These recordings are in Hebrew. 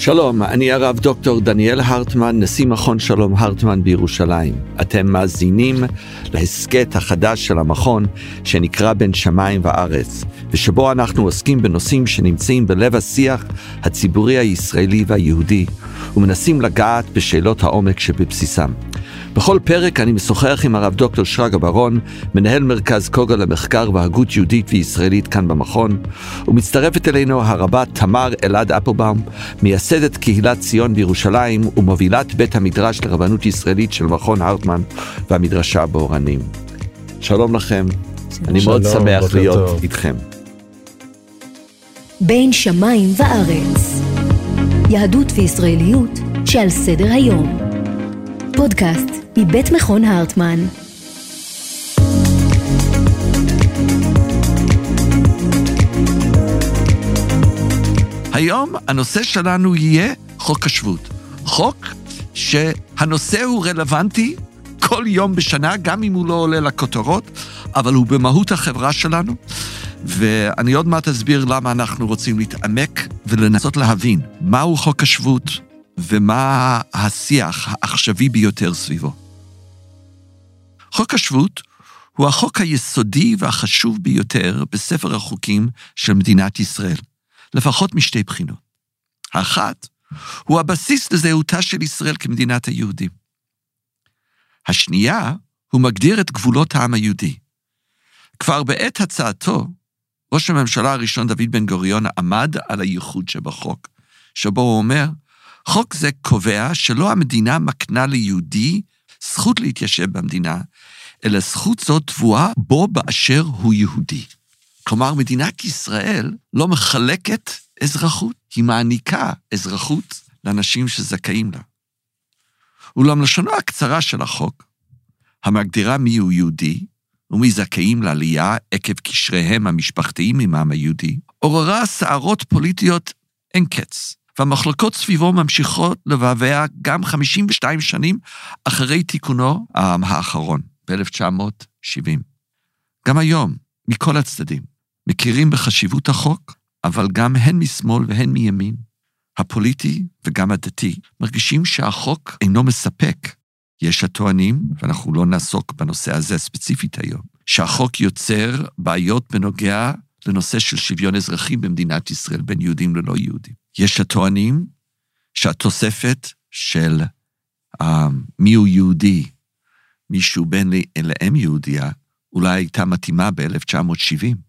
שלום, אני הרב דוקטור דניאל הרטמן, נשיא מכון שלום הרטמן בירושלים. אתם מאזינים להסכת החדש של המכון, שנקרא בין שמיים וארץ, ושבו אנחנו עוסקים בנושאים שנמצאים בלב השיח הציבורי הישראלי והיהודי, ומנסים לגעת בשאלות העומק שבבסיסם. בכל פרק אני משוחח עם הרב דוקטור שרגא ברון, מנהל מרכז קוגה למחקר והגות יהודית וישראלית כאן במכון, ומצטרפת אלינו הרבה תמר אלעד אפלבאום, מייסדת קהילת ציון בירושלים ומובילת בית המדרש לרבנות ישראלית של מכון הרטמן והמדרשה באורנים. שלום לכם, אני מאוד שלום, שמח בוקר להיות טוב. איתכם. בין שמיים וארץ. יהדות וישראליות שעל סדר היום. פודקאסט מבית מכון הרטמן. היום הנושא שלנו יהיה חוק השבות. חוק שהנושא הוא רלוונטי כל יום בשנה, גם אם הוא לא עולה לכותרות, אבל הוא במהות החברה שלנו. ואני עוד מעט אסביר למה אנחנו רוצים להתעמק ולנסות להבין מהו חוק השבות ומה השיח העכשווי ביותר סביבו. חוק השבות הוא החוק היסודי והחשוב ביותר בספר החוקים של מדינת ישראל. לפחות משתי בחינות. האחת, הוא הבסיס לזהותה של ישראל כמדינת היהודים. השנייה, הוא מגדיר את גבולות העם היהודי. כבר בעת הצעתו, ראש הממשלה הראשון דוד בן גוריון עמד על הייחוד שבחוק, שבו הוא אומר, חוק זה קובע שלא המדינה מקנה ליהודי זכות להתיישב במדינה, אלא זכות זו טבועה בו באשר הוא יהודי. כלומר, מדינת ישראל לא מחלקת אזרחות, היא מעניקה אזרחות לאנשים שזכאים לה. אולם לשונו הקצרה של החוק, המגדירה מיהו יהודי ומי זכאים לעלייה עקב קשריהם המשפחתיים עם העם היהודי, עוררה סערות פוליטיות אין קץ, והמחלוקות סביבו ממשיכות לבעבע גם 52 שנים אחרי תיקונו האחרון, ב-1970. גם היום, מכל הצדדים, מכירים בחשיבות החוק, אבל גם הן משמאל והן מימין, הפוליטי וגם הדתי, מרגישים שהחוק אינו מספק. יש הטוענים, ואנחנו לא נעסוק בנושא הזה ספציפית היום, שהחוק יוצר בעיות בנוגע לנושא של שוויון אזרחי במדינת ישראל בין יהודים ללא יהודים. יש הטוענים שהתוספת של uh, מיהו יהודי, מישהו בן לאם יהודייה, אולי הייתה מתאימה ב-1970,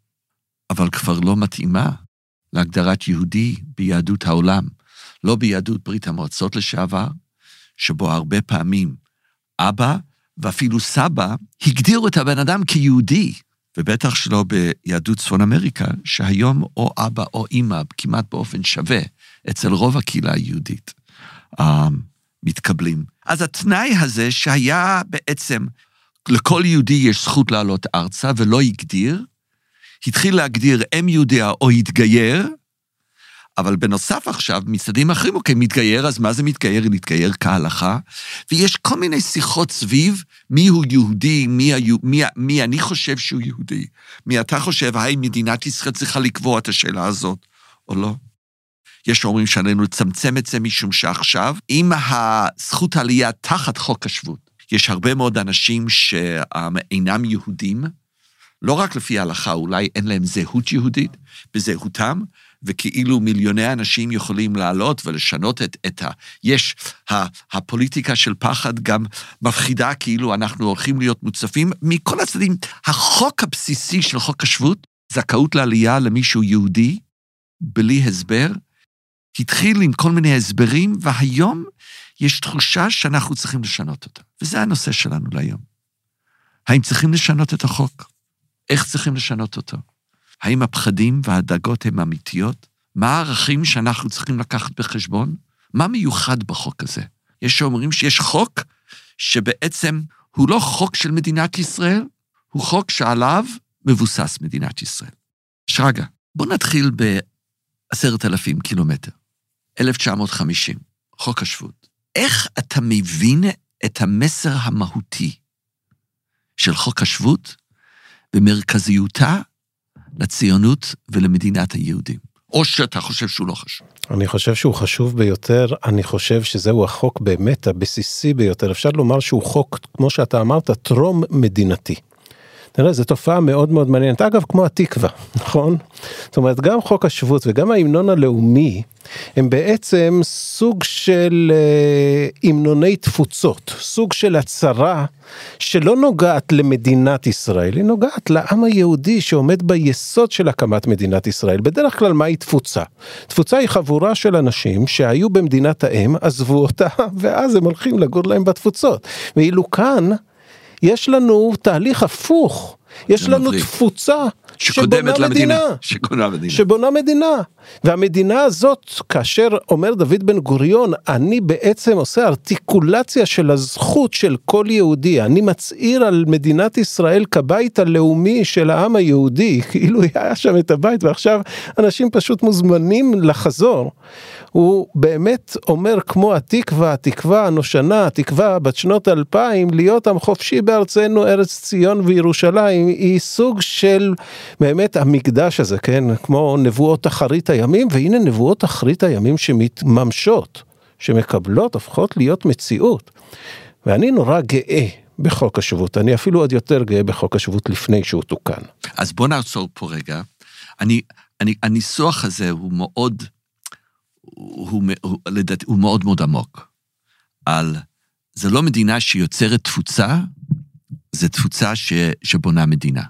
אבל כבר לא מתאימה להגדרת יהודי ביהדות העולם, לא ביהדות ברית המועצות לשעבר, שבו הרבה פעמים אבא ואפילו סבא הגדירו את הבן אדם כיהודי, ובטח שלא ביהדות צפון אמריקה, שהיום או אבא או אימא כמעט באופן שווה אצל רוב הקהילה היהודית אה, מתקבלים. אז התנאי הזה שהיה בעצם, לכל יהודי יש זכות לעלות ארצה ולא הגדיר, התחיל להגדיר אם יהודיה או התגייר, אבל בנוסף עכשיו, מצדדים אחרים, אוקיי, מתגייר, אז מה זה מתגייר? להתגייר כהלכה. ויש כל מיני שיחות סביב מי הוא יהודי, מי, היו, מי, מי אני חושב שהוא יהודי, מי אתה חושב, האם מדינת ישראל צריכה לקבוע את השאלה הזאת או לא. יש אומרים שעלינו לצמצם את זה משום שעכשיו, עם הזכות העלייה תחת חוק השבות, יש הרבה מאוד אנשים שאינם יהודים, לא רק לפי ההלכה, אולי אין להם זהות יהודית בזהותם, וכאילו מיליוני אנשים יכולים לעלות ולשנות את, את ה... יש, ה, הפוליטיקה של פחד גם מפחידה כאילו אנחנו הולכים להיות מוצפים. מכל הצדדים, החוק הבסיסי של חוק השבות, זכאות לעלייה למישהו יהודי, בלי הסבר, התחיל עם כל מיני הסברים, והיום יש תחושה שאנחנו צריכים לשנות אותה. וזה הנושא שלנו להיום. האם צריכים לשנות את החוק? איך צריכים לשנות אותו? האם הפחדים והדאגות הם אמיתיות? מה הערכים שאנחנו צריכים לקחת בחשבון? מה מיוחד בחוק הזה? יש שאומרים שיש חוק שבעצם הוא לא חוק של מדינת ישראל, הוא חוק שעליו מבוסס מדינת ישראל. שרגא, בוא נתחיל בעשרת אלפים קילומטר, 1950, חוק השבות. איך אתה מבין את המסר המהותי של חוק השבות במרכזיותה לציונות ולמדינת היהודים. או שאתה חושב שהוא לא חשוב? אני חושב שהוא חשוב ביותר, אני חושב שזהו החוק באמת הבסיסי ביותר. אפשר לומר שהוא חוק, כמו שאתה אמרת, טרום מדינתי. תראה, זו תופעה מאוד מאוד מעניינת. אגב, כמו התקווה, נכון? זאת אומרת, גם חוק השבות וגם ההמנון הלאומי, הם בעצם סוג של אה, המנוני תפוצות, סוג של הצהרה שלא נוגעת למדינת ישראל, היא נוגעת לעם היהודי שעומד ביסוד של הקמת מדינת ישראל. בדרך כלל מהי תפוצה? תפוצה היא חבורה של אנשים שהיו במדינת האם, עזבו אותה, ואז הם הולכים לגור להם בתפוצות. ואילו כאן, יש לנו תהליך הפוך, יש לנו מבריק. תפוצה שקודמת למדינה. מדינה. שקונה מדינה. שבונה מדינה. והמדינה הזאת, כאשר אומר דוד בן גוריון, אני בעצם עושה ארטיקולציה של הזכות של כל יהודי, אני מצהיר על מדינת ישראל כבית הלאומי של העם היהודי, כאילו היה שם את הבית ועכשיו אנשים פשוט מוזמנים לחזור. הוא באמת אומר כמו התקווה, התקווה הנושנה, התקווה בת שנות אלפיים, להיות עם חופשי בארצנו, ארץ ציון וירושלים, היא סוג של באמת המקדש הזה, כן? כמו נבואות אחרית הימים, והנה נבואות אחרית הימים שמתממשות, שמקבלות, הופכות להיות מציאות. ואני נורא גאה בחוק השבות, אני אפילו עוד יותר גאה בחוק השבות לפני שהוא תוקן. אז בוא נעצור פה רגע. אני, אני, הניסוח הזה הוא מאוד, הוא, הוא, לדעתי, הוא מאוד מאוד עמוק. על, זה לא מדינה שיוצרת תפוצה, זה תפוצה ש, שבונה מדינה.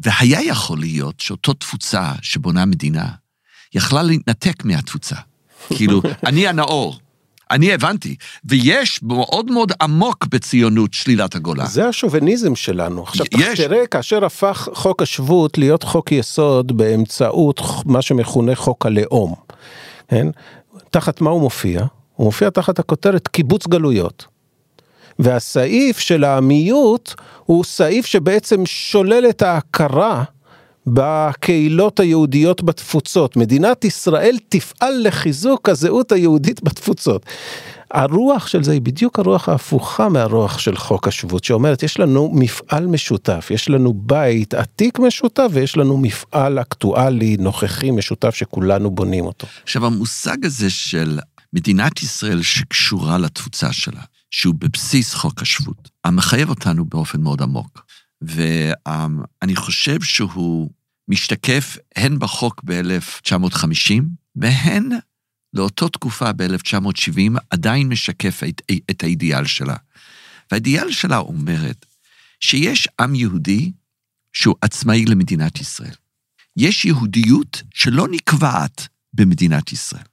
והיה יכול להיות שאותו תפוצה שבונה מדינה, יכלה להתנתק מהתפוצה. כאילו, אני הנאור, אני הבנתי, ויש מאוד מאוד עמוק בציונות שלילת הגולה. זה השוביניזם שלנו. עכשיו יש. תראה, כאשר הפך חוק השבות להיות חוק יסוד באמצעות מה שמכונה חוק הלאום, כן? תחת מה הוא מופיע? הוא מופיע תחת הכותרת קיבוץ גלויות. והסעיף של העמיות הוא סעיף שבעצם שולל את ההכרה בקהילות היהודיות בתפוצות. מדינת ישראל תפעל לחיזוק הזהות היהודית בתפוצות. הרוח של זה היא בדיוק הרוח ההפוכה מהרוח של חוק השבות, שאומרת יש לנו מפעל משותף, יש לנו בית עתיק משותף ויש לנו מפעל אקטואלי, נוכחי, משותף שכולנו בונים אותו. עכשיו, המושג הזה של מדינת ישראל שקשורה לתפוצה שלה, שהוא בבסיס חוק השבות, המחייב אותנו באופן מאוד עמוק. ואני חושב שהוא משתקף הן בחוק ב-1950, והן לאותו תקופה ב-1970 עדיין משקף את, את האידיאל שלה. והאידיאל שלה אומרת שיש עם יהודי שהוא עצמאי למדינת ישראל. יש יהודיות שלא נקבעת במדינת ישראל.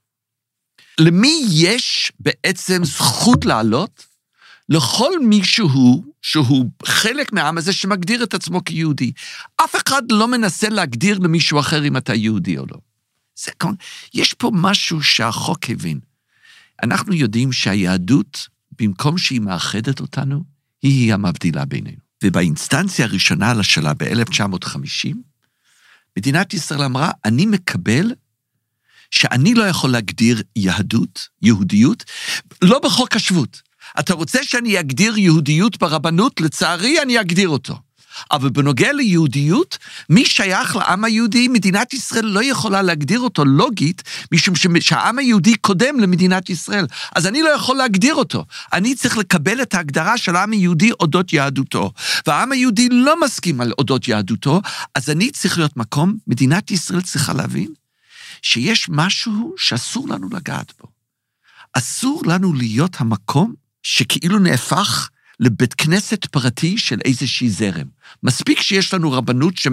למי יש בעצם זכות לעלות? לכל מישהו שהוא חלק מהעם הזה שמגדיר את עצמו כיהודי. אף אחד לא מנסה להגדיר למישהו אחר אם אתה יהודי או לא. זה יש פה משהו שהחוק הבין. אנחנו יודעים שהיהדות, במקום שהיא מאחדת אותנו, היא המבדילה בינינו. ובאינסטנציה הראשונה שלה ב-1950, מדינת ישראל אמרה, אני מקבל שאני לא יכול להגדיר יהדות, יהודיות, לא בחוק השבות. אתה רוצה שאני אגדיר יהודיות ברבנות? לצערי, אני אגדיר אותו. אבל בנוגע ליהודיות, מי שייך לעם היהודי, מדינת ישראל לא יכולה להגדיר אותו לוגית, משום שהעם היהודי קודם למדינת ישראל. אז אני לא יכול להגדיר אותו. אני צריך לקבל את ההגדרה של העם היהודי אודות יהדותו. והעם היהודי לא מסכים על אודות יהדותו, אז אני צריך להיות מקום, מדינת ישראל צריכה להבין שיש משהו שאסור לנו לגעת בו. אסור לנו להיות המקום שכאילו נהפך לבית כנסת פרטי של איזושהי זרם. מספיק שיש לנו רבנות ש,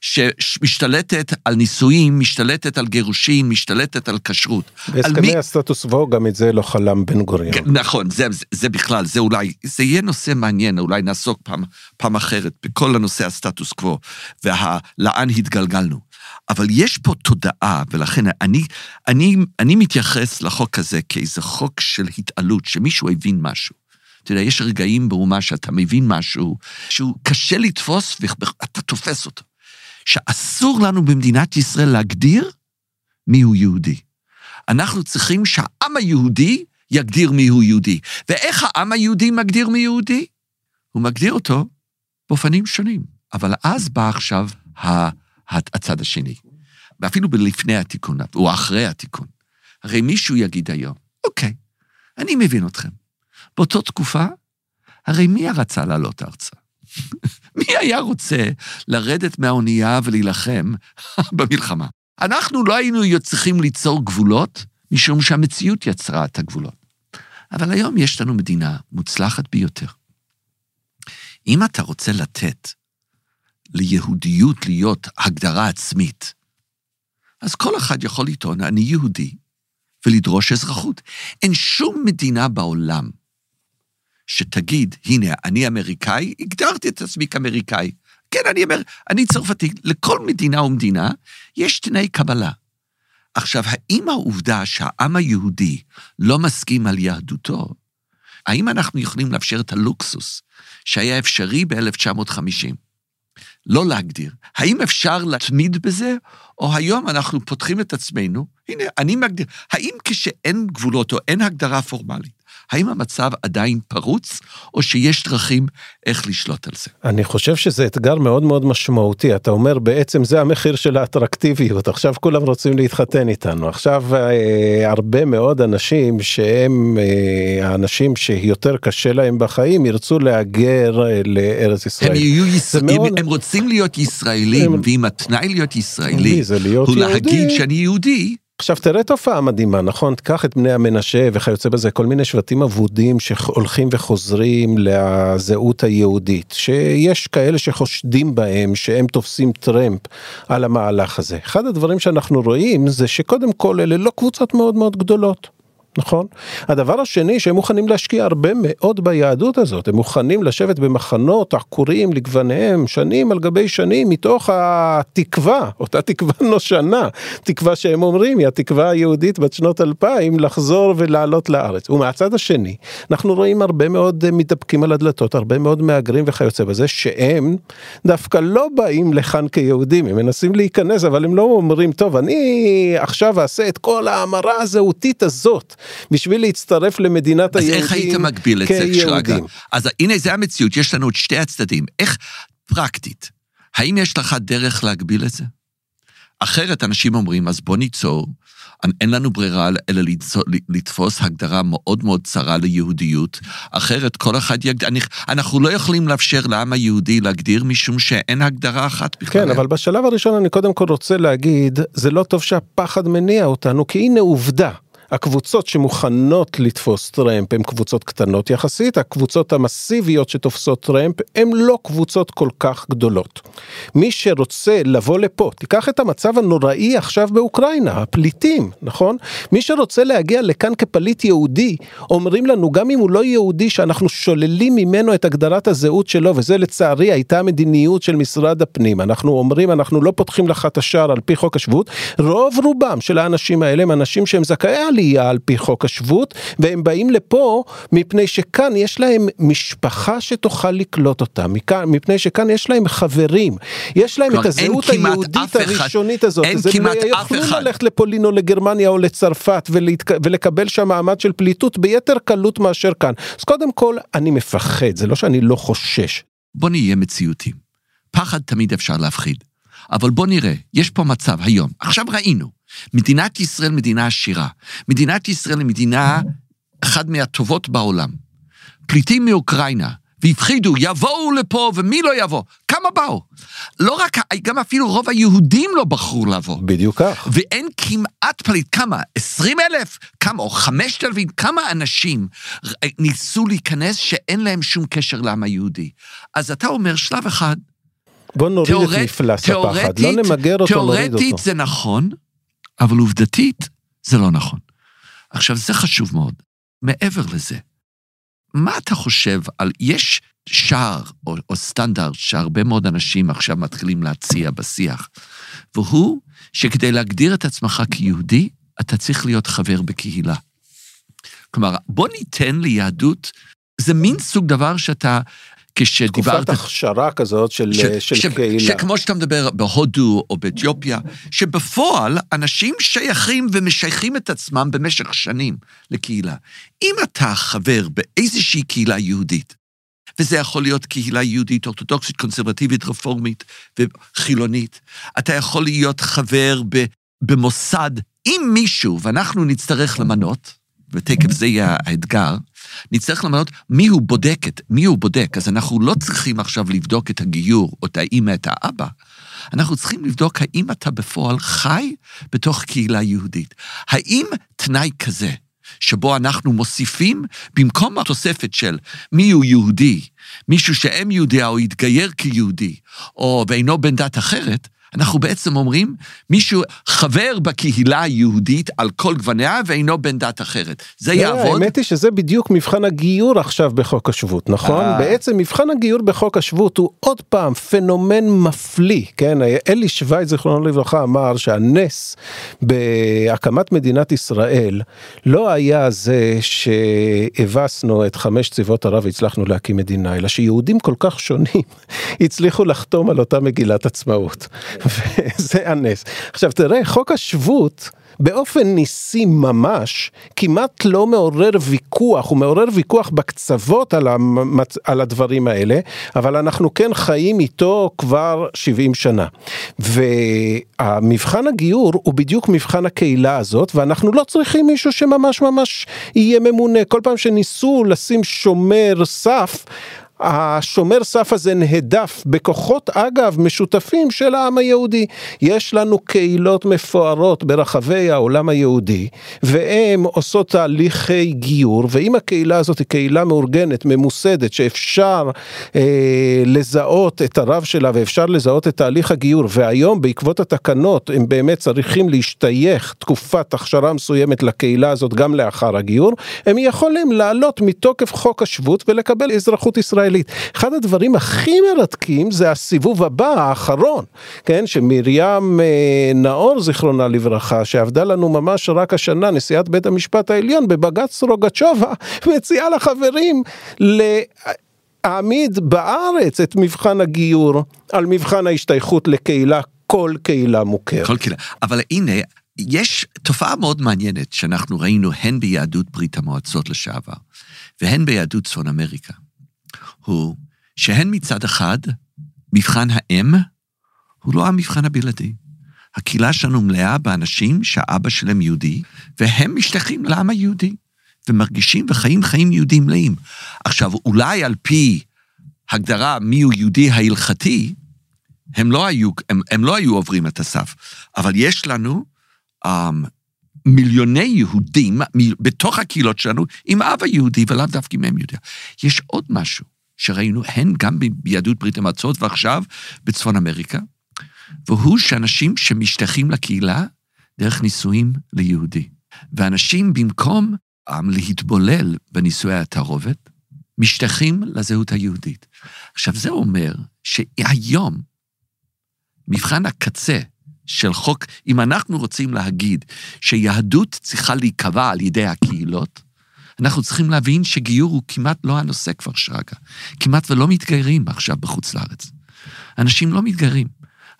ש, שמשתלטת על נישואים, משתלטת על גירושים, משתלטת על כשרות. בהסכמי מי... הסטטוס וו גם את זה לא חלם בן גוריון. כן, נכון, זה, זה, זה בכלל, זה אולי, זה יהיה נושא מעניין, אולי נעסוק פעם, פעם אחרת בכל הנושא הסטטוס קוו, ולאן התגלגלנו. אבל יש פה תודעה, ולכן אני, אני, אני מתייחס לחוק הזה כאיזה חוק של התעלות, שמישהו הבין משהו. אתה יודע, יש רגעים באומה שאתה מבין משהו שהוא קשה לתפוס ואתה תופס אותו. שאסור לנו במדינת ישראל להגדיר מיהו יהודי. אנחנו צריכים שהעם היהודי יגדיר מיהו יהודי. ואיך העם היהודי מגדיר מי יהודי? הוא מגדיר אותו באופנים שונים. אבל אז בא עכשיו הצד השני. ואפילו בלפני התיקון, או אחרי התיקון, הרי מישהו יגיד היום, אוקיי, אני מבין אתכם. באותה תקופה, הרי מי רצה לעלות ארצה? מי היה רוצה לרדת מהאונייה ולהילחם במלחמה? אנחנו לא היינו צריכים ליצור גבולות, משום שהמציאות יצרה את הגבולות. אבל היום יש לנו מדינה מוצלחת ביותר. אם אתה רוצה לתת ליהודיות להיות הגדרה עצמית, אז כל אחד יכול לטעון, אני יהודי, ולדרוש אזרחות. אין שום מדינה בעולם שתגיד, הנה, אני אמריקאי, הגדרתי את עצמי כאמריקאי. כן, אני אומר, אני צרפתי. לכל מדינה ומדינה יש תנאי קבלה. עכשיו, האם העובדה שהעם היהודי לא מסכים על יהדותו, האם אנחנו יכולים לאפשר את הלוקסוס שהיה אפשרי ב-1950? לא להגדיר. האם אפשר להתמיד בזה, או היום אנחנו פותחים את עצמנו, הנה, אני מגדיר, האם כשאין גבולות או אין הגדרה פורמלית, האם המצב עדיין פרוץ, או שיש דרכים איך לשלוט על זה? אני חושב שזה אתגר מאוד מאוד משמעותי. אתה אומר, בעצם זה המחיר של האטרקטיביות. עכשיו כולם רוצים להתחתן איתנו. עכשיו אה, הרבה מאוד אנשים שהם אה, האנשים שיותר קשה להם בחיים, ירצו להגר אה, לארץ ישראל. הם יהיו ישראלים, מאוד... הם רוצים להיות ישראלים, הם... ואם התנאי להיות ישראלי הוא להגיד שאני יהודי, עכשיו תראה תופעה מדהימה נכון קח את בני המנשה וכיוצא בזה כל מיני שבטים אבודים שהולכים וחוזרים לזהות היהודית שיש כאלה שחושדים בהם שהם תופסים טרמפ על המהלך הזה אחד הדברים שאנחנו רואים זה שקודם כל אלה לא קבוצות מאוד מאוד גדולות. נכון? הדבר השני שהם מוכנים להשקיע הרבה מאוד ביהדות הזאת, הם מוכנים לשבת במחנות עקורים לגווניהם שנים על גבי שנים מתוך התקווה, אותה תקווה נושנה, תקווה שהם אומרים היא התקווה היהודית בת שנות אלפיים לחזור ולעלות לארץ. ומהצד השני, אנחנו רואים הרבה מאוד מתדפקים על הדלתות, הרבה מאוד מהגרים וכיוצא בזה, שהם דווקא לא באים לכאן כיהודים, הם מנסים להיכנס אבל הם לא אומרים טוב אני עכשיו אעשה את כל ההמרה הזהותית הזאת. בשביל להצטרף למדינת אז היהודים אז איך היית מגביל את זה, שרגע? אז הנה זה המציאות, יש לנו את שתי הצדדים. איך, פרקטית, האם יש לך דרך להגביל את זה? אחרת אנשים אומרים, אז בוא ניצור, אין לנו ברירה אלא לתפוס הגדרה מאוד מאוד צרה ליהודיות, אחרת כל אחד יגדיר, אנחנו לא יכולים לאפשר לעם היהודי להגדיר משום שאין הגדרה אחת בכלל. כן, אבל בשלב הראשון אני קודם כל רוצה להגיד, זה לא טוב שהפחד מניע אותנו, כי הנה עובדה. הקבוצות שמוכנות לתפוס טרמפ הן קבוצות קטנות יחסית, הקבוצות המסיביות שתופסות טרמפ הן לא קבוצות כל כך גדולות. מי שרוצה לבוא לפה, תיקח את המצב הנוראי עכשיו באוקראינה, הפליטים, נכון? מי שרוצה להגיע לכאן כפליט יהודי, אומרים לנו גם אם הוא לא יהודי שאנחנו שוללים ממנו את הגדרת הזהות שלו, וזה לצערי הייתה המדיניות של משרד הפנים. אנחנו אומרים אנחנו לא פותחים לך את השער על פי חוק השבות, רוב רובם של האנשים האלה הם אנשים שהם זכאי עלייה על פי חוק השבות, והם באים לפה מפני שכאן יש להם משפחה שתוכל לקלוט אותם, מפני שכאן יש להם חברים, יש להם את הזהות היהודית הראשונית הזאת, אין כמעט אף אחד. הם יכולים ללכת לפולין או לגרמניה או לצרפת ולהתק... ולקבל שם מעמד של פליטות ביתר קלות מאשר כאן. אז קודם כל, אני מפחד, זה לא שאני לא חושש. בוא נהיה מציאותיים. פחד תמיד אפשר להפחיד. אבל בוא נראה, יש פה מצב היום, עכשיו ראינו, מדינת ישראל מדינה עשירה. מדינת ישראל היא מדינה אחת מהטובות בעולם. פליטים מאוקראינה, והפחידו, יבואו לפה ומי לא יבוא? כמה באו? לא רק, גם אפילו רוב היהודים לא בחרו לבוא. בדיוק כך. ואין כמעט פליט, כמה? עשרים אלף? כמה? או חמשת אלפים? כמה אנשים ניסו להיכנס שאין להם שום קשר לעם היהודי? אז אתה אומר, שלב אחד, בוא נוריד תיאורט, את מפלס הפחד, לא נמגר אותו, נוריד אותו. תיאורטית זה נכון, אבל עובדתית זה לא נכון. עכשיו, זה חשוב מאוד. מעבר לזה, מה אתה חושב על, יש שער או, או סטנדרט שהרבה מאוד אנשים עכשיו מתחילים להציע בשיח, והוא שכדי להגדיר את עצמך כיהודי, אתה צריך להיות חבר בקהילה. כלומר, בוא ניתן ליהדות, זה מין סוג דבר שאתה כשדיברת... תקופת הכשרה כזאת של, ש, של ש, קהילה. שכמו שאתה מדבר בהודו או באתיופיה, שבפועל אנשים שייכים ומשייכים את עצמם במשך שנים לקהילה. אם אתה חבר באיזושהי קהילה יהודית, וזה יכול להיות קהילה יהודית, אורתודוקסית, קונסרבטיבית, רפורמית וחילונית. אתה יכול להיות חבר ב, במוסד עם מישהו, ואנחנו נצטרך למנות, ותקף זה יהיה האתגר, נצטרך למנות מי הוא בודק את, מי הוא בודק. אז אנחנו לא צריכים עכשיו לבדוק את הגיור, או את האמא, את האבא. אנחנו צריכים לבדוק האם אתה בפועל חי בתוך קהילה יהודית. האם תנאי כזה, שבו אנחנו מוסיפים, במקום התוספת של מי הוא יהודי, מישהו שאם יהודי או התגייר כיהודי, או ואינו בן דת אחרת, אנחנו בעצם אומרים, מישהו חבר בקהילה היהודית על כל גווניה ואינו בן דת אחרת. זה יעבוד? האמת היא שזה בדיוק מבחן הגיור עכשיו בחוק השבות, נכון? אה. בעצם מבחן הגיור בחוק השבות הוא עוד פעם פנומן מפליא, כן? אלי שווייץ, זיכרונו לברכה, אמר שהנס בהקמת מדינת ישראל לא היה זה שהבסנו את חמש צבאות ערב והצלחנו להקים מדינה, אלא שיהודים כל כך שונים הצליחו לחתום על אותה מגילת עצמאות. וזה הנס. עכשיו תראה, חוק השבות באופן ניסי ממש כמעט לא מעורר ויכוח, הוא מעורר ויכוח בקצוות על, המצ... על הדברים האלה, אבל אנחנו כן חיים איתו כבר 70 שנה. והמבחן הגיור הוא בדיוק מבחן הקהילה הזאת, ואנחנו לא צריכים מישהו שממש ממש יהיה ממונה. כל פעם שניסו לשים שומר סף, השומר סף הזה נהדף בכוחות אגב משותפים של העם היהודי. יש לנו קהילות מפוארות ברחבי העולם היהודי והן עושות תהליכי גיור ואם הקהילה הזאת היא קהילה מאורגנת, ממוסדת, שאפשר אה, לזהות את הרב שלה ואפשר לזהות את תהליך הגיור והיום בעקבות התקנות הם באמת צריכים להשתייך תקופת הכשרה מסוימת לקהילה הזאת גם לאחר הגיור, הם יכולים לעלות מתוקף חוק השבות ולקבל אזרחות ישראלית. הישראלית. אחד הדברים הכי מרתקים זה הסיבוב הבא, האחרון, כן, שמרים אה, נאור, זיכרונה לברכה, שעבדה לנו ממש רק השנה, נשיאת בית המשפט העליון, בבג"ץ רוגצ'ובה, מציעה לחברים להעמיד בארץ את מבחן הגיור על מבחן ההשתייכות לקהילה, כל קהילה מוכרת. כל קהילה, אבל הנה, יש תופעה מאוד מעניינת שאנחנו ראינו הן ביהדות ברית המועצות לשעבר, והן ביהדות צפון אמריקה. הוא שהן מצד אחד, מבחן האם הוא לא המבחן הבלעדי. הקהילה שלנו מלאה באנשים שהאבא שלהם יהודי, והם משתייכים לעם היהודי, ומרגישים וחיים חיים יהודים מלאים. עכשיו, אולי על פי הגדרה מיהו יהודי ההלכתי, הם לא היו, הם, הם לא היו עוברים את הסף, אבל יש לנו um, מיליוני יהודים בתוך הקהילות שלנו עם אבא יהודי ולאו דווקא עם אם יהודי. יש עוד משהו. שראינו הן גם ביהדות ברית המועצות ועכשיו בצפון אמריקה, והוא שאנשים שמשתייכים לקהילה דרך נישואים ליהודי. ואנשים במקום um, להתבולל בנישואי התערובת, משתייכים לזהות היהודית. עכשיו, זה אומר שהיום, מבחן הקצה של חוק, אם אנחנו רוצים להגיד שיהדות צריכה להיקבע על ידי הקהילות, אנחנו צריכים להבין שגיור הוא כמעט לא הנושא כבר שרגא. כמעט ולא מתגיירים עכשיו בחוץ לארץ. אנשים לא מתגיירים.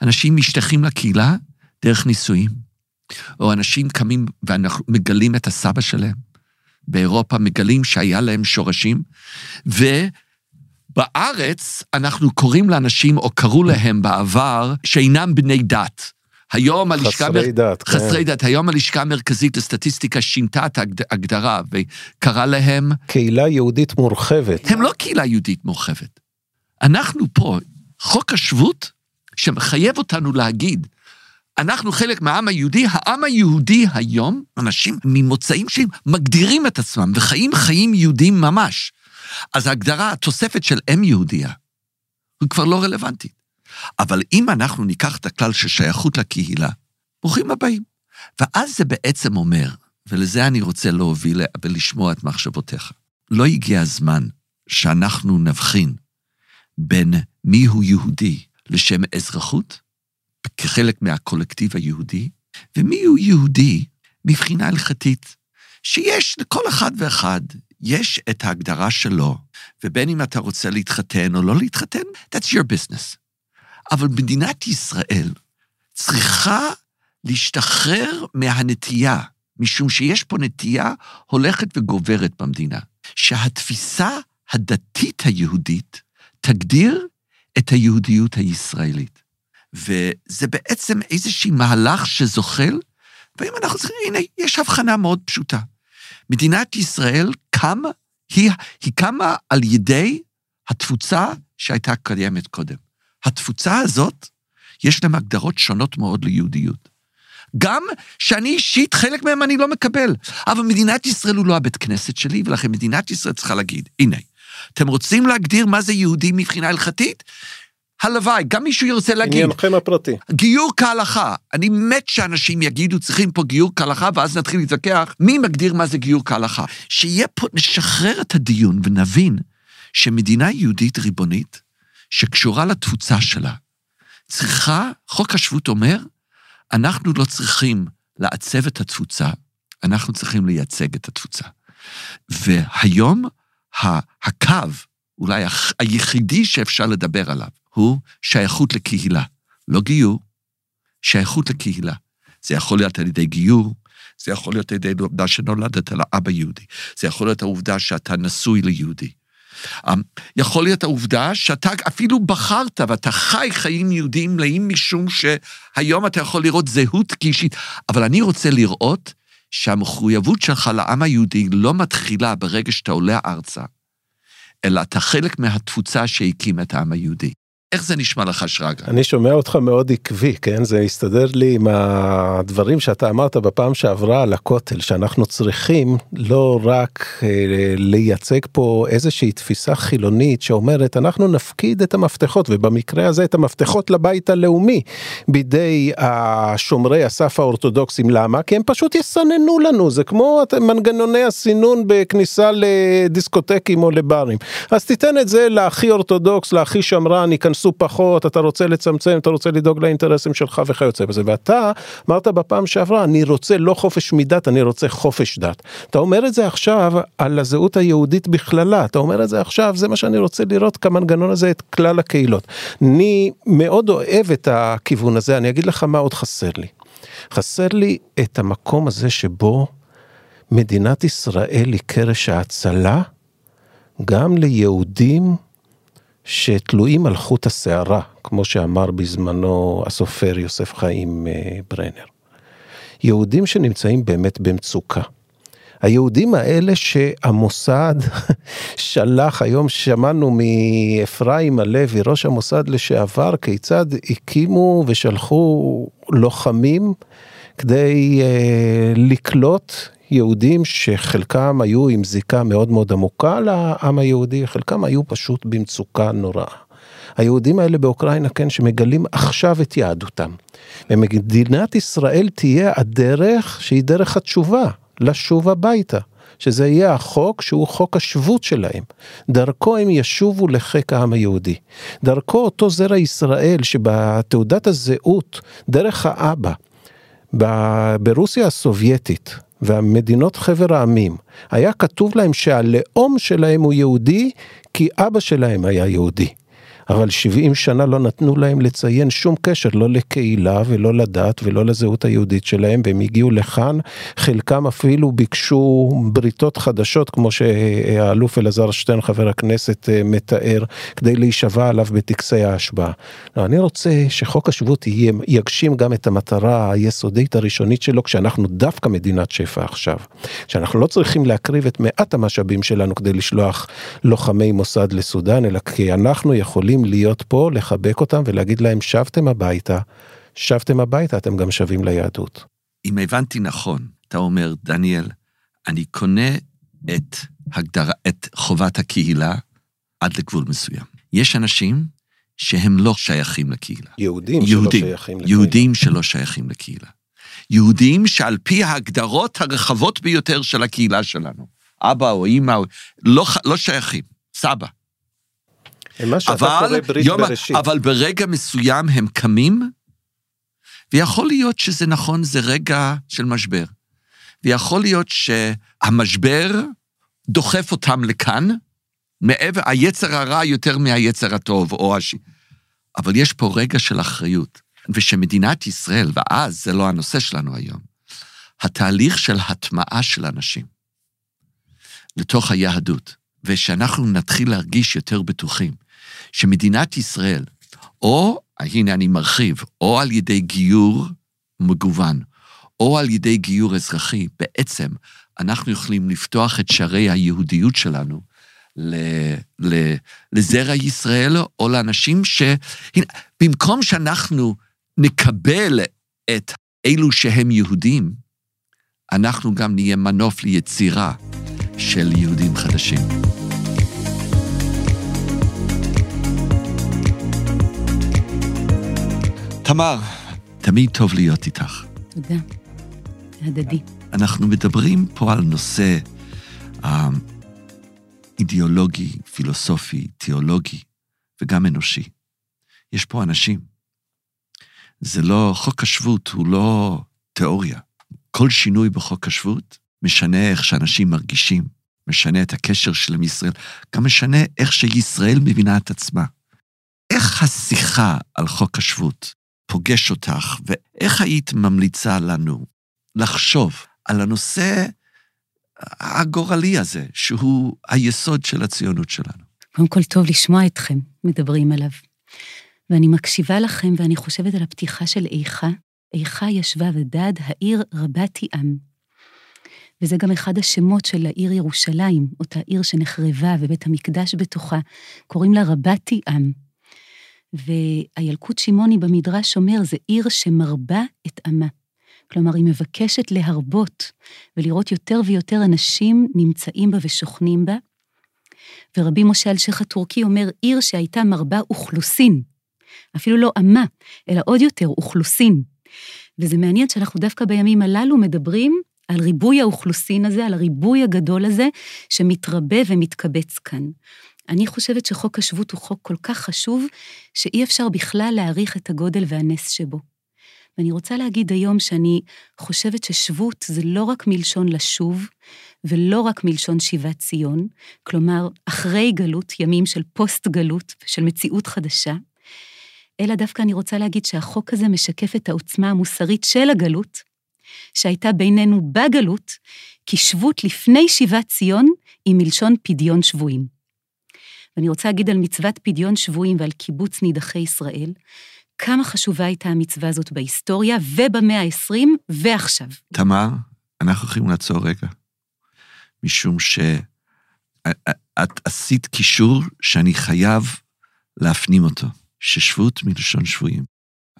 אנשים משתייכים לקהילה דרך נישואים. או אנשים קמים ואנחנו מגלים את הסבא שלהם. באירופה מגלים שהיה להם שורשים, ובארץ אנחנו קוראים לאנשים, או קראו להם בעבר, שאינם בני דת. היום הלשכה... חסרי דת. כן. חסרי כן. דת. היום הלשכה המרכזית לסטטיסטיקה שינתה את ההגדרה וקרא להם... קהילה יהודית מורחבת. הם לא קהילה יהודית מורחבת. אנחנו פה, חוק השבות, שמחייב אותנו להגיד, אנחנו חלק מהעם היהודי, העם היהודי היום, אנשים ממוצאים שהם מגדירים את עצמם וחיים חיים יהודיים ממש. אז ההגדרה, התוספת של אם יהודייה, היא כבר לא רלוונטית. אבל אם אנחנו ניקח את הכלל של שייכות לקהילה, ברוכים הבאים. ואז זה בעצם אומר, ולזה אני רוצה להוביל ולשמוע את מחשבותיך, לא הגיע הזמן שאנחנו נבחין בין מיהו יהודי לשם אזרחות, כחלק מהקולקטיב היהודי, ומיהו יהודי מבחינה הלכתית, שיש לכל אחד ואחד, יש את ההגדרה שלו, ובין אם אתה רוצה להתחתן או לא להתחתן, that's your business. אבל מדינת ישראל צריכה להשתחרר מהנטייה, משום שיש פה נטייה הולכת וגוברת במדינה, שהתפיסה הדתית היהודית תגדיר את היהודיות הישראלית. וזה בעצם איזשהי מהלך שזוחל, ואם אנחנו צריכים, הנה, יש הבחנה מאוד פשוטה. מדינת ישראל קמה, היא, היא קמה על ידי התפוצה שהייתה קיימת קודם. התפוצה הזאת, יש להם הגדרות שונות מאוד ליהודיות. גם שאני אישית, חלק מהם אני לא מקבל. אבל מדינת ישראל הוא לא הבית כנסת שלי, ולכן מדינת ישראל צריכה להגיד, הנה, אתם רוצים להגדיר מה זה יהודי מבחינה הלכתית? הלוואי, גם מישהו ירצה להגיד. עניינכם הפרטי. גיור כהלכה. אני מת שאנשים יגידו, צריכים פה גיור כהלכה, ואז נתחיל להתווכח מי מגדיר מה זה גיור כהלכה. שיהיה פה, נשחרר את הדיון ונבין שמדינה יהודית ריבונית, שקשורה לתפוצה שלה, צריכה, חוק השבות אומר, אנחנו לא צריכים לעצב את התפוצה, אנחנו צריכים לייצג את התפוצה. והיום הקו, אולי היחידי שאפשר לדבר עליו, הוא שייכות לקהילה, לא גיור, שייכות לקהילה. זה יכול להיות על ידי גיור, זה יכול להיות על ידי העובדה שנולדת לאבא יהודי, זה יכול להיות העובדה שאתה נשוי ליהודי. אמ, יכול להיות העובדה שאתה אפילו בחרת ואתה חי חיים יהודיים מלאים משום שהיום אתה יכול לראות זהות כאישית, אבל אני רוצה לראות שהמחויבות שלך לעם היהודי לא מתחילה ברגע שאתה עולה ארצה, אלא אתה חלק מהתפוצה שהקימה את העם היהודי. איך זה נשמע לך שרגא? אני שומע אותך מאוד עקבי, כן? זה הסתדר לי עם הדברים שאתה אמרת בפעם שעברה על הכותל, שאנחנו צריכים לא רק אה, לייצג פה איזושהי תפיסה חילונית שאומרת אנחנו נפקיד את המפתחות, ובמקרה הזה את המפתחות לבית הלאומי, בידי השומרי הסף האורתודוקסים. למה? כי הם פשוט יסננו לנו, זה כמו מנגנוני הסינון בכניסה לדיסקוטקים או לברים. אז תיתן את זה להכי אורתודוקס, להכי שמרן, ייכנסו פחות, אתה רוצה לצמצם, אתה רוצה לדאוג לאינטרסים שלך וכיוצא בזה. ואתה אמרת בפעם שעברה, אני רוצה לא חופש מדת, אני רוצה חופש דת. אתה אומר את זה עכשיו על הזהות היהודית בכללה, אתה אומר את זה עכשיו, זה מה שאני רוצה לראות כמנגנון הזה את כלל הקהילות. אני מאוד אוהב את הכיוון הזה, אני אגיד לך מה עוד חסר לי. חסר לי את המקום הזה שבו מדינת ישראל היא קרש ההצלה גם ליהודים שתלויים על חוט השערה, כמו שאמר בזמנו הסופר יוסף חיים אה, ברנר. יהודים שנמצאים באמת במצוקה. היהודים האלה שהמוסד שלח, היום שמענו מאפרים הלוי, ראש המוסד לשעבר, כיצד הקימו ושלחו לוחמים כדי uh, לקלוט יהודים שחלקם היו עם זיקה מאוד מאוד עמוקה לעם היהודי, חלקם היו פשוט במצוקה נוראה. היהודים האלה באוקראינה, כן, שמגלים עכשיו את יהדותם. ומדינת ישראל תהיה הדרך שהיא דרך התשובה, לשוב הביתה. שזה יהיה החוק שהוא חוק השבות שלהם. דרכו הם ישובו לחיק העם היהודי. דרכו אותו זרע ישראל שבתעודת הזהות, דרך האבא, ברוסיה הסובייטית, והמדינות חבר העמים, היה כתוב להם שהלאום שלהם הוא יהודי כי אבא שלהם היה יהודי. אבל 70 שנה לא נתנו להם לציין שום קשר, לא לקהילה ולא לדת ולא לזהות היהודית שלהם, והם הגיעו לכאן, חלקם אפילו ביקשו בריתות חדשות, כמו שהאלוף אלעזר שטרן, חבר הכנסת, אה, מתאר, כדי להישבע עליו בטקסי ההשבעה. לא, אני רוצה שחוק השבות יהיה, יגשים גם את המטרה היסודית הראשונית שלו, כשאנחנו דווקא מדינת שפע עכשיו. שאנחנו לא צריכים להקריב את מעט המשאבים שלנו כדי לשלוח לוחמי מוסד לסודאן, אלא כי אנחנו יכולים צריכים להיות פה, לחבק אותם ולהגיד להם, שבתם הביתה, שבתם הביתה, אתם גם שווים ליהדות. אם הבנתי נכון, אתה אומר, דניאל, אני קונה את, הגדרה, את חובת הקהילה עד לגבול מסוים. יש אנשים שהם לא שייכים לקהילה. יהודים, יהודים שלא שייכים לקהילה. יהודים שלא שייכים לקהילה. יהודים שעל פי ההגדרות הרחבות ביותר של הקהילה שלנו, אבא או אימא, לא, לא שייכים, סבא. אבל, יום, אבל ברגע מסוים הם קמים, ויכול להיות שזה נכון, זה רגע של משבר. ויכול להיות שהמשבר דוחף אותם לכאן, מעבר, היצר הרע יותר מהיצר הטוב, או הש... אבל יש פה רגע של אחריות. ושמדינת ישראל, ואז זה לא הנושא שלנו היום, התהליך של הטמעה של אנשים לתוך היהדות, ושאנחנו נתחיל להרגיש יותר בטוחים, שמדינת ישראל, או, הנה אני מרחיב, או על ידי גיור מגוון, או על ידי גיור אזרחי, בעצם אנחנו יכולים לפתוח את שערי היהודיות שלנו ל, ל, לזרע ישראל, או לאנשים ש... הנה, במקום שאנחנו נקבל את אלו שהם יהודים, אנחנו גם נהיה מנוף ליצירה של יהודים חדשים. תמר, תמיד טוב להיות איתך. תודה. זה הדדי. אנחנו מדברים פה על נושא אה, אידיאולוגי, פילוסופי, תיאולוגי וגם אנושי. יש פה אנשים. זה לא, חוק השבות הוא לא תיאוריה. כל שינוי בחוק השבות משנה איך שאנשים מרגישים, משנה את הקשר שלהם עם ישראל, גם משנה איך שישראל מבינה את עצמה. איך השיחה על חוק השבות פוגש אותך, ואיך היית ממליצה לנו לחשוב על הנושא הגורלי הזה, שהוא היסוד של הציונות שלנו? קודם כל, טוב לשמוע אתכם מדברים עליו. ואני מקשיבה לכם, ואני חושבת על הפתיחה של איכה. איכה ישבה ודד, העיר רבתי עם. וזה גם אחד השמות של העיר ירושלים, אותה עיר שנחרבה ובית המקדש בתוכה, קוראים לה רבתי עם. והילקוט שמעוני במדרש אומר, זה עיר שמרבה את עמה. כלומר, היא מבקשת להרבות ולראות יותר ויותר אנשים נמצאים בה ושוכנים בה. ורבי משה אלשיך הטורקי אומר, עיר שהייתה מרבה אוכלוסין, אפילו לא עמה, אלא עוד יותר אוכלוסין. וזה מעניין שאנחנו דווקא בימים הללו מדברים על ריבוי האוכלוסין הזה, על הריבוי הגדול הזה, שמתרבה ומתקבץ כאן. אני חושבת שחוק השבות הוא חוק כל כך חשוב, שאי אפשר בכלל להעריך את הגודל והנס שבו. ואני רוצה להגיד היום שאני חושבת ששבות זה לא רק מלשון לשוב, ולא רק מלשון שיבת ציון, כלומר, אחרי גלות, ימים של פוסט-גלות, של מציאות חדשה, אלא דווקא אני רוצה להגיד שהחוק הזה משקף את העוצמה המוסרית של הגלות, שהייתה בינינו בגלות, כי שבות לפני שיבת ציון היא מלשון פדיון שבויים. ואני רוצה להגיד על מצוות פדיון שבויים ועל קיבוץ נידחי ישראל, כמה חשובה הייתה המצווה הזאת בהיסטוריה ובמאה ה-20 ועכשיו. תמר, אנחנו יכולים לעצור רגע, משום שאת עשית קישור שאני חייב להפנים אותו, ששבות מלשון שבויים.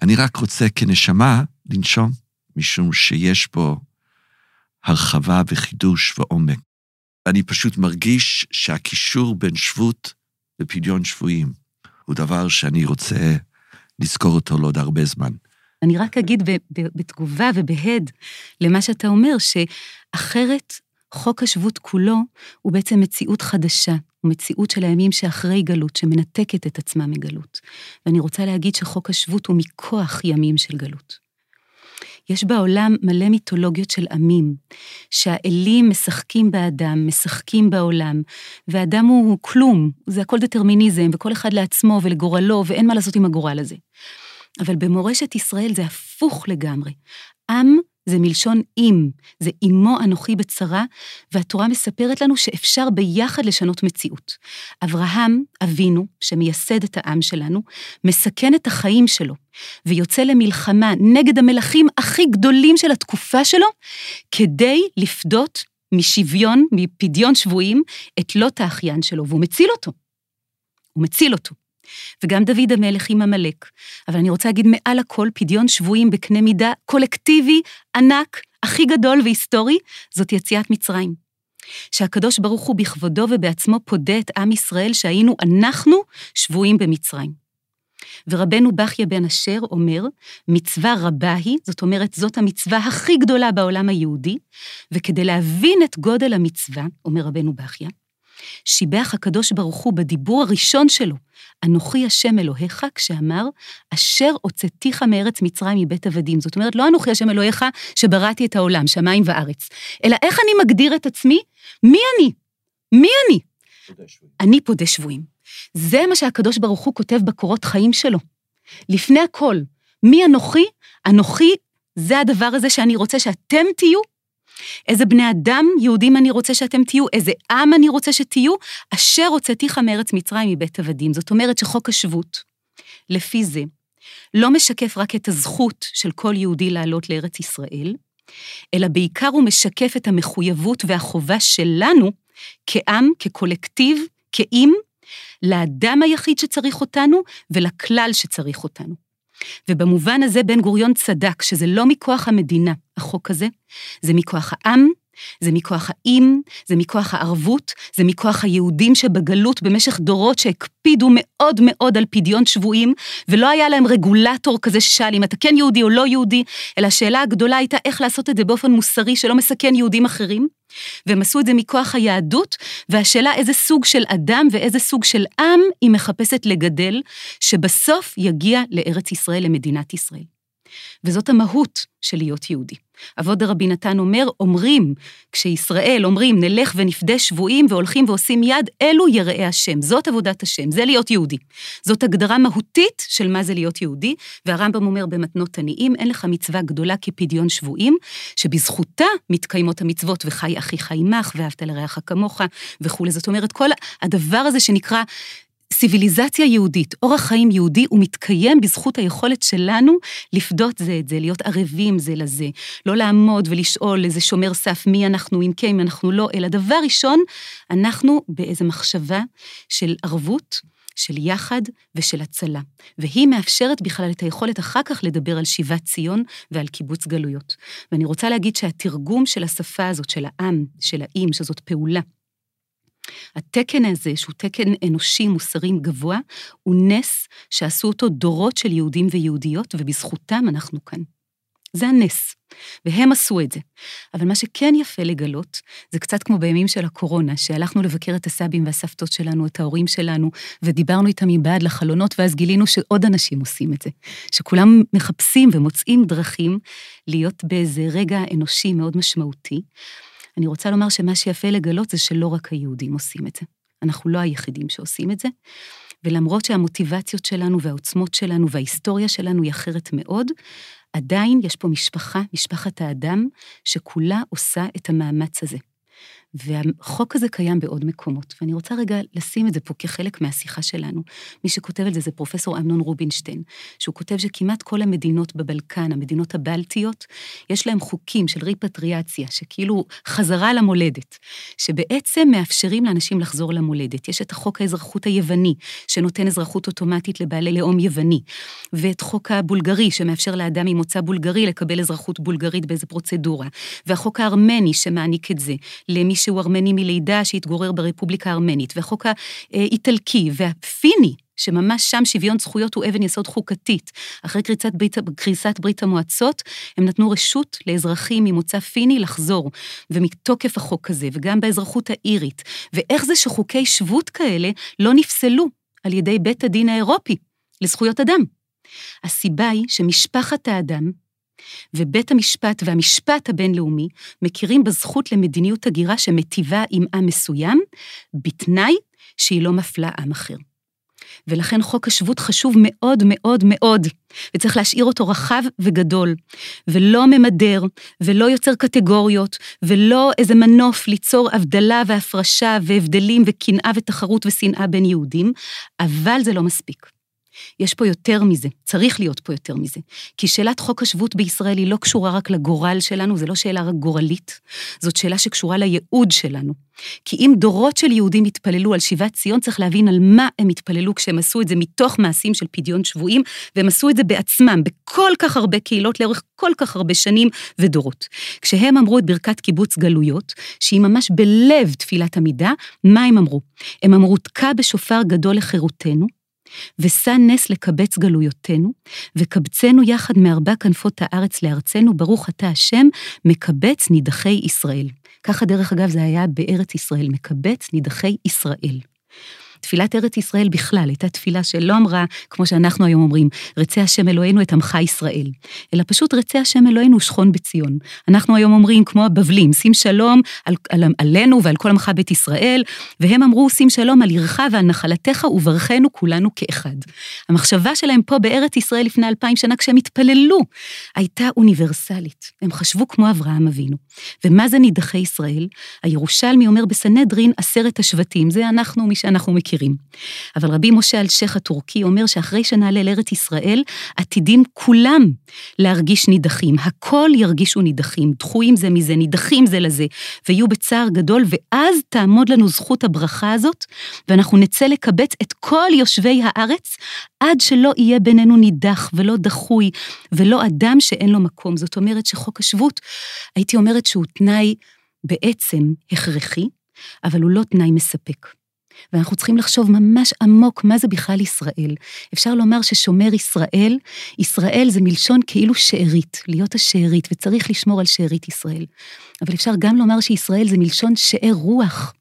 אני רק רוצה כנשמה לנשום, משום שיש פה הרחבה וחידוש ועומק. אני פשוט מרגיש שהקישור בין שבות לפדיון שבויים הוא דבר שאני רוצה לזכור אותו לעוד הרבה זמן. אני רק אגיד בתגובה ובהד למה שאתה אומר, שאחרת חוק השבות כולו הוא בעצם מציאות חדשה, הוא מציאות של הימים שאחרי גלות, שמנתקת את עצמה מגלות. ואני רוצה להגיד שחוק השבות הוא מכוח ימים של גלות. יש בעולם מלא מיתולוגיות של עמים, שהאלים משחקים באדם, משחקים בעולם, ואדם הוא כלום, זה הכל דטרמיניזם, וכל אחד לעצמו ולגורלו, ואין מה לעשות עם הגורל הזה. אבל במורשת ישראל זה הפוך לגמרי. עם זה מלשון אם, זה אמו אנוכי בצרה, והתורה מספרת לנו שאפשר ביחד לשנות מציאות. אברהם, אבינו, שמייסד את העם שלנו, מסכן את החיים שלו, ויוצא למלחמה נגד המלכים הכי גדולים של התקופה שלו, כדי לפדות משוויון, מפדיון שבויים, את לוט האחיין שלו, והוא מציל אותו. הוא מציל אותו. וגם דוד המלך עם עמלק. אבל אני רוצה להגיד מעל הכל, פדיון שבויים בקנה מידה קולקטיבי, ענק, הכי גדול והיסטורי, זאת יציאת מצרים. שהקדוש ברוך הוא בכבודו ובעצמו פודה את עם ישראל שהיינו אנחנו שבויים במצרים. ורבנו בכיה בן אשר אומר, מצווה רבה היא, זאת אומרת, זאת המצווה הכי גדולה בעולם היהודי, וכדי להבין את גודל המצווה, אומר רבנו בכיה, שיבח הקדוש ברוך הוא בדיבור הראשון שלו, אנוכי השם אלוהיך, כשאמר, אשר הוצאתיך מארץ מצרים מבית עבדים. זאת אומרת, לא אנוכי השם אלוהיך שבראתי את העולם, שמיים וארץ, אלא איך אני מגדיר את עצמי? מי אני? מי אני? אני פודה שבויים. זה מה שהקדוש ברוך הוא כותב בקורות חיים שלו. לפני הכל, מי אנוכי? אנוכי זה הדבר הזה שאני רוצה שאתם תהיו, איזה בני אדם יהודים אני רוצה שאתם תהיו, איזה עם אני רוצה שתהיו, אשר הוצאתיך מארץ מצרים מבית עבדים. זאת אומרת שחוק השבות, לפי זה, לא משקף רק את הזכות של כל יהודי לעלות לארץ ישראל, אלא בעיקר הוא משקף את המחויבות והחובה שלנו כעם, כקולקטיב, כאם, לאדם היחיד שצריך אותנו ולכלל שצריך אותנו. ובמובן הזה בן גוריון צדק שזה לא מכוח המדינה, החוק הזה, זה מכוח העם, זה מכוח האם, זה מכוח הערבות, זה מכוח היהודים שבגלות במשך דורות שהקפידו מאוד מאוד על פדיון שבויים, ולא היה להם רגולטור כזה ששאל אם אתה כן יהודי או לא יהודי, אלא השאלה הגדולה הייתה איך לעשות את זה באופן מוסרי שלא מסכן יהודים אחרים. והם עשו את זה מכוח היהדות, והשאלה איזה סוג של אדם ואיזה סוג של עם היא מחפשת לגדל, שבסוף יגיע לארץ ישראל, למדינת ישראל. וזאת המהות של להיות יהודי. אבות דרבי נתן אומר, אומרים, כשישראל אומרים, נלך ונפדה שבויים והולכים ועושים יד, אלו יראי השם. זאת עבודת השם, זה להיות יהודי. זאת הגדרה מהותית של מה זה להיות יהודי, והרמב"ם אומר במתנות עניים, אין לך מצווה גדולה כפדיון שבויים, שבזכותה מתקיימות המצוות, וחי אחיך עמך, ואהבת לרעך כמוך, וכולי. זאת אומרת, כל הדבר הזה שנקרא סיביליזציה יהודית, אורח חיים יהודי, הוא מתקיים בזכות היכולת שלנו לפדות זה את זה, להיות ערבים זה לזה, לא לעמוד ולשאול איזה שומר סף מי אנחנו, אם כן, אם אנחנו לא, אלא דבר ראשון, אנחנו באיזו מחשבה של ערבות, של יחד ושל הצלה. והיא מאפשרת בכלל את היכולת אחר כך לדבר על שיבת ציון ועל קיבוץ גלויות. ואני רוצה להגיד שהתרגום של השפה הזאת, של העם, של האם, שזאת פעולה, התקן הזה, שהוא תקן אנושי מוסרי גבוה, הוא נס שעשו אותו דורות של יהודים ויהודיות, ובזכותם אנחנו כאן. זה הנס, והם עשו את זה. אבל מה שכן יפה לגלות, זה קצת כמו בימים של הקורונה, שהלכנו לבקר את הסבים והסבתות שלנו, את ההורים שלנו, ודיברנו איתם מבעד לחלונות, ואז גילינו שעוד אנשים עושים את זה. שכולם מחפשים ומוצאים דרכים להיות באיזה רגע אנושי מאוד משמעותי. אני רוצה לומר שמה שיפה לגלות זה שלא רק היהודים עושים את זה. אנחנו לא היחידים שעושים את זה, ולמרות שהמוטיבציות שלנו והעוצמות שלנו וההיסטוריה שלנו היא אחרת מאוד, עדיין יש פה משפחה, משפחת האדם, שכולה עושה את המאמץ הזה. והחוק הזה קיים בעוד מקומות, ואני רוצה רגע לשים את זה פה כחלק מהשיחה שלנו. מי שכותב על זה זה פרופסור אמנון רובינשטיין, שהוא כותב שכמעט כל המדינות בבלקן, המדינות הבלטיות, יש להם חוקים של ריפטריאציה, שכאילו חזרה למולדת, שבעצם מאפשרים לאנשים לחזור למולדת. יש את החוק האזרחות היווני, שנותן אזרחות אוטומטית לבעלי לאום יווני, ואת חוק הבולגרי, שמאפשר לאדם ממוצא בולגרי לקבל אזרחות בולגרית באיזה פרוצדורה, והחוק הארמני שמעניק את זה למי שהוא ארמני מלידה שהתגורר ברפובליקה הארמנית, והחוק האיטלקי והפיני, שממש שם שוויון זכויות הוא אבן יסוד חוקתית. אחרי קריסת ברית, קריסת ברית המועצות, הם נתנו רשות לאזרחים ממוצא פיני לחזור, ומתוקף החוק הזה, וגם באזרחות האירית. ואיך זה שחוקי שבות כאלה לא נפסלו על ידי בית הדין האירופי לזכויות אדם? הסיבה היא שמשפחת האדם ובית המשפט והמשפט הבינלאומי מכירים בזכות למדיניות הגירה שמטיבה עם עם מסוים, בתנאי שהיא לא מפלה עם אחר. ולכן חוק השבות חשוב מאוד מאוד מאוד, וצריך להשאיר אותו רחב וגדול, ולא ממדר, ולא יוצר קטגוריות, ולא איזה מנוף ליצור הבדלה והפרשה והבדלים וקנאה ותחרות ושנאה בין יהודים, אבל זה לא מספיק. יש פה יותר מזה, צריך להיות פה יותר מזה. כי שאלת חוק השבות בישראל היא לא קשורה רק לגורל שלנו, זו לא שאלה רק גורלית, זאת שאלה שקשורה לייעוד שלנו. כי אם דורות של יהודים התפללו על שיבת ציון, צריך להבין על מה הם התפללו כשהם עשו את זה מתוך מעשים של פדיון שבויים, והם עשו את זה בעצמם, בכל כך הרבה קהילות לאורך כל כך הרבה שנים ודורות. כשהם אמרו את ברכת קיבוץ גלויות, שהיא ממש בלב תפילת עמידה, מה הם אמרו? הם אמרו, תקע בשופר גדול לחירותנו, ושא נס לקבץ גלויותינו, וקבצנו יחד מארבע כנפות הארץ לארצנו, ברוך אתה השם, מקבץ נידחי ישראל. ככה דרך אגב זה היה בארץ ישראל, מקבץ נידחי ישראל. תפילת ארץ ישראל בכלל הייתה תפילה שלא אמרה, כמו שאנחנו היום אומרים, רצה השם אלוהינו את עמך ישראל, אלא פשוט רצה השם אלוהינו שכון בציון. אנחנו היום אומרים, כמו הבבלים, שים שלום על, על, עלינו ועל כל עמך בית ישראל, והם אמרו, שים שלום על עירך ועל נחלתך וברכנו כולנו כאחד. המחשבה שלהם פה בארץ ישראל לפני אלפיים שנה, כשהם התפללו, הייתה אוניברסלית. הם חשבו כמו אברהם אבינו. ומה זה נידחי ישראל? הירושלמי אומר בסנהדרין, עשרת השבטים, זה אנחנו, מי שאנחנו מכירים. אבל רבי משה אלשיך הטורקי אומר שאחרי שנעלה לארץ ישראל, עתידים כולם להרגיש נידחים. הכל ירגישו נידחים, דחויים זה מזה, נידחים זה לזה, ויהיו בצער גדול, ואז תעמוד לנו זכות הברכה הזאת, ואנחנו נצא לקבץ את כל יושבי הארץ, עד שלא יהיה בינינו נידח ולא דחוי, ולא אדם שאין לו מקום. זאת אומרת שחוק השבות, הייתי אומרת שהוא תנאי בעצם הכרחי, אבל הוא לא תנאי מספק. ואנחנו צריכים לחשוב ממש עמוק מה זה בכלל ישראל. אפשר לומר ששומר ישראל, ישראל זה מלשון כאילו שארית, להיות השארית, וצריך לשמור על שארית ישראל. אבל אפשר גם לומר שישראל זה מלשון שאר רוח.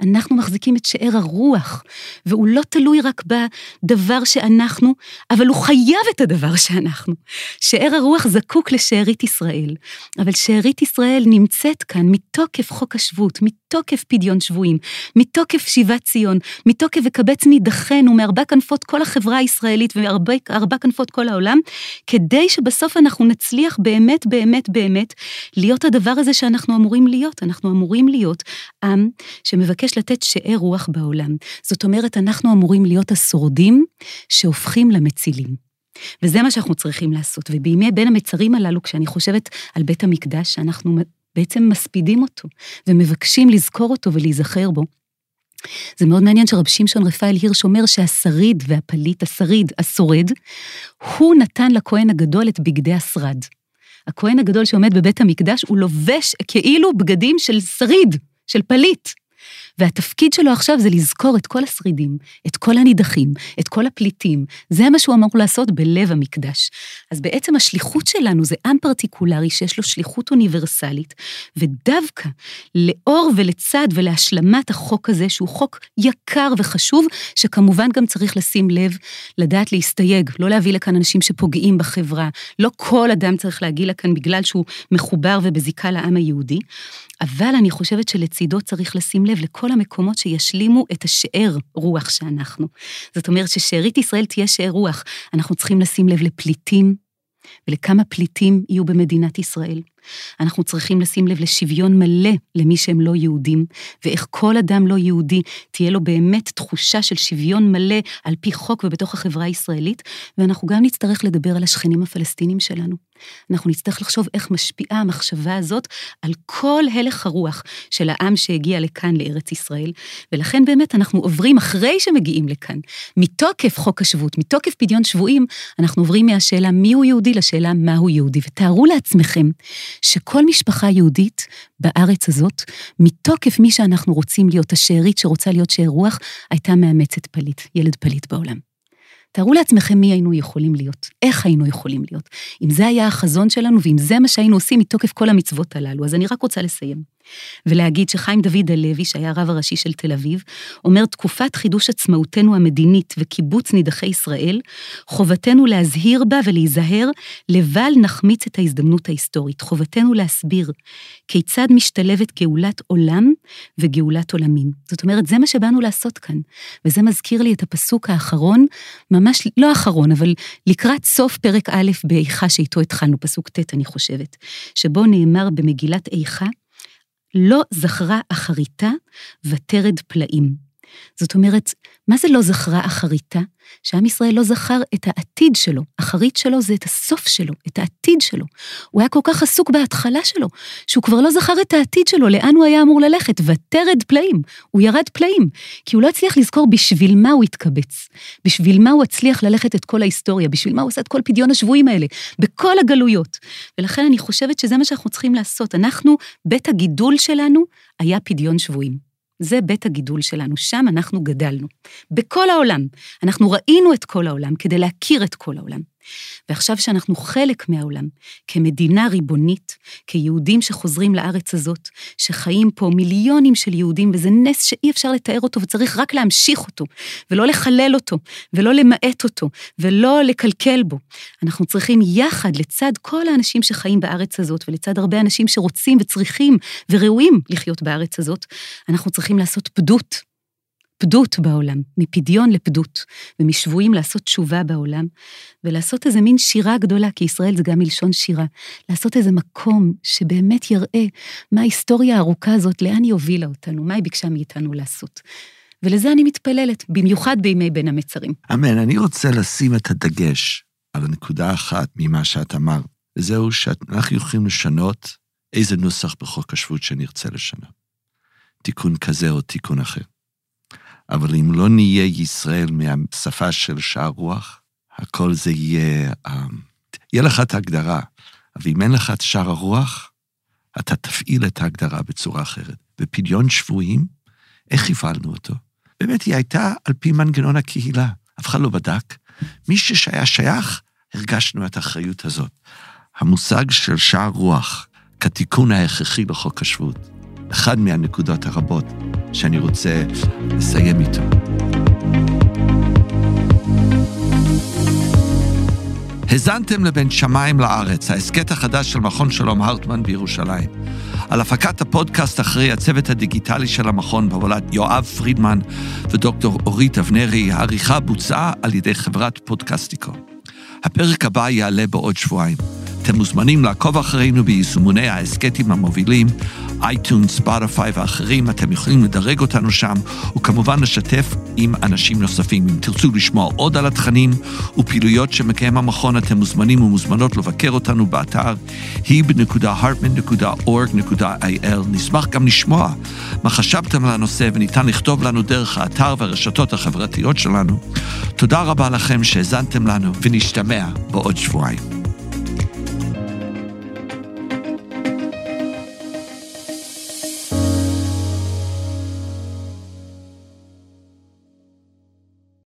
אנחנו מחזיקים את שאר הרוח, והוא לא תלוי רק בדבר שאנחנו, אבל הוא חייב את הדבר שאנחנו. שאר הרוח זקוק לשארית ישראל, אבל שארית ישראל נמצאת כאן מתוקף חוק השבות, מתוקף פדיון שבויים, מתוקף שיבת ציון, מתוקף וקבץ נידחנו מארבע כנפות כל החברה הישראלית וארבע כנפות כל העולם, כדי שבסוף אנחנו נצליח באמת, באמת, באמת, להיות הדבר הזה שאנחנו אמורים להיות. אנחנו אמורים להיות עם שמבקש לתת שאר רוח בעולם. זאת אומרת, אנחנו אמורים להיות השורדים שהופכים למצילים. וזה מה שאנחנו צריכים לעשות. ובימי בין המצרים הללו, כשאני חושבת על בית המקדש, שאנחנו בעצם מספידים אותו, ומבקשים לזכור אותו ולהיזכר בו. זה מאוד מעניין שרב שמשון רפאל הירש אומר שהשריד והפליט, השריד, השורד, הוא נתן לכהן הגדול את בגדי השרד. הכהן הגדול שעומד בבית המקדש, הוא לובש כאילו בגדים של שריד, של פליט. והתפקיד שלו עכשיו זה לזכור את כל השרידים, את כל הנידחים, את כל הפליטים. זה מה שהוא אמור לעשות בלב המקדש. אז בעצם השליחות שלנו זה עם פרטיקולרי שיש לו שליחות אוניברסלית, ודווקא לאור ולצד ולהשלמת החוק הזה, שהוא חוק יקר וחשוב, שכמובן גם צריך לשים לב, לדעת להסתייג, לא להביא לכאן אנשים שפוגעים בחברה. לא כל אדם צריך להגיע לכאן בגלל שהוא מחובר ובזיקה לעם היהודי, אבל אני חושבת שלצידו צריך לשים לב לכל המקומות שישלימו את השאר רוח שאנחנו. זאת אומרת ששארית ישראל תהיה שאר רוח. אנחנו צריכים לשים לב לפליטים, ולכמה פליטים יהיו במדינת ישראל. אנחנו צריכים לשים לב לשוויון מלא למי שהם לא יהודים, ואיך כל אדם לא יהודי תהיה לו באמת תחושה של שוויון מלא על פי חוק ובתוך החברה הישראלית, ואנחנו גם נצטרך לדבר על השכנים הפלסטינים שלנו. אנחנו נצטרך לחשוב איך משפיעה המחשבה הזאת על כל הלך הרוח של העם שהגיע לכאן, לארץ ישראל, ולכן באמת אנחנו עוברים, אחרי שמגיעים לכאן, מתוקף חוק השבות, מתוקף פדיון שבויים, אנחנו עוברים מהשאלה מיהו יהודי לשאלה מהו יהודי. ותארו לעצמכם שכל משפחה יהודית בארץ הזאת, מתוקף מי שאנחנו רוצים להיות, השארית שרוצה להיות שאר רוח, הייתה מאמצת פליט, ילד פליט בעולם. תארו לעצמכם מי היינו יכולים להיות, איך היינו יכולים להיות. אם זה היה החזון שלנו ואם זה מה שהיינו עושים מתוקף כל המצוות הללו. אז אני רק רוצה לסיים. ולהגיד שחיים דוד הלוי, שהיה הרב הראשי של תל אביב, אומר, תקופת חידוש עצמאותנו המדינית וקיבוץ נידחי ישראל, חובתנו להזהיר בה ולהיזהר, לבל נחמיץ את ההזדמנות ההיסטורית. חובתנו להסביר כיצד משתלבת גאולת עולם וגאולת עולמים. זאת אומרת, זה מה שבאנו לעשות כאן. וזה מזכיר לי את הפסוק האחרון, ממש לא האחרון, אבל לקראת סוף פרק א' באיכה שאיתו התחלנו, פסוק ט', אני חושבת, שבו נאמר במגילת איכה, לא זכרה אחריתה ותרד פלאים. זאת אומרת, מה זה לא זכרה אחריתה? שעם ישראל לא זכר את העתיד שלו, אחרית שלו זה את הסוף שלו, את העתיד שלו. הוא היה כל כך עסוק בהתחלה שלו, שהוא כבר לא זכר את העתיד שלו, לאן הוא היה אמור ללכת, ותרד פלאים, הוא ירד פלאים, כי הוא לא הצליח לזכור בשביל מה הוא התקבץ, בשביל מה הוא הצליח ללכת את כל ההיסטוריה, בשביל מה הוא עשה את כל פדיון השבויים האלה, בכל הגלויות. ולכן אני חושבת שזה מה שאנחנו צריכים לעשות. אנחנו, בית הגידול שלנו היה פדיון שבויים. זה בית הגידול שלנו, שם אנחנו גדלנו. בכל העולם. אנחנו ראינו את כל העולם כדי להכיר את כל העולם. ועכשיו שאנחנו חלק מהעולם, כמדינה ריבונית, כיהודים שחוזרים לארץ הזאת, שחיים פה מיליונים של יהודים, וזה נס שאי אפשר לתאר אותו וצריך רק להמשיך אותו, ולא לחלל אותו, ולא למעט אותו, ולא לקלקל בו. אנחנו צריכים יחד, לצד כל האנשים שחיים בארץ הזאת, ולצד הרבה אנשים שרוצים וצריכים וראויים לחיות בארץ הזאת, אנחנו צריכים לעשות פדות. פדות בעולם, מפדיון לפדות, ומשבויים לעשות תשובה בעולם, ולעשות איזה מין שירה גדולה, כי ישראל זה גם מלשון שירה, לעשות איזה מקום שבאמת יראה מה ההיסטוריה הארוכה הזאת, לאן היא הובילה אותנו, מה היא ביקשה מאיתנו לעשות. ולזה אני מתפללת, במיוחד בימי בין המצרים. אמן. אני רוצה לשים את הדגש על הנקודה אחת ממה שאת אמרת, וזהו שאנחנו יכולים לשנות איזה נוסח בחוק השבות שנרצה לשנות. תיקון כזה או תיקון אחר. אבל אם לא נהיה ישראל מהשפה של שער רוח, הכל זה יהיה... אמ, יהיה לך את ההגדרה, אבל אם אין לך את שער הרוח, אתה תפעיל את ההגדרה בצורה אחרת. ופדיון שבויים, איך הפעלנו אותו? באמת, היא הייתה על פי מנגנון הקהילה. אף אחד לא בדק. מי שהיה שייך, הרגשנו את האחריות הזאת. המושג של שער רוח כתיקון ההכרחי בחוק השבות, אחד מהנקודות הרבות שאני רוצה לסיים איתו. האזנתם לבין שמיים לארץ, ההסכת החדש של מכון שלום הרטמן בירושלים. על הפקת הפודקאסט אחרי הצוות הדיגיטלי של המכון בהובלת יואב פרידמן ודוקטור אורית אבנרי, העריכה בוצעה על ידי חברת פודקסטיקו. הפרק הבא יעלה בעוד שבועיים. אתם מוזמנים לעקוב אחרינו ביישומוני ההסכתים המובילים, אייטונס, ספוטיפיי ואחרים, אתם יכולים לדרג אותנו שם, וכמובן לשתף עם אנשים נוספים. אם תרצו לשמוע עוד על התכנים ופעילויות שמקיים המכון, אתם מוזמנים ומוזמנות לבקר אותנו באתר hib.hartman.org.il. נשמח גם לשמוע מה חשבתם על הנושא, וניתן לכתוב לנו דרך האתר והרשתות החברתיות שלנו. תודה רבה לכם שהאזנתם לנו, ונשתמע בעוד שבועיים.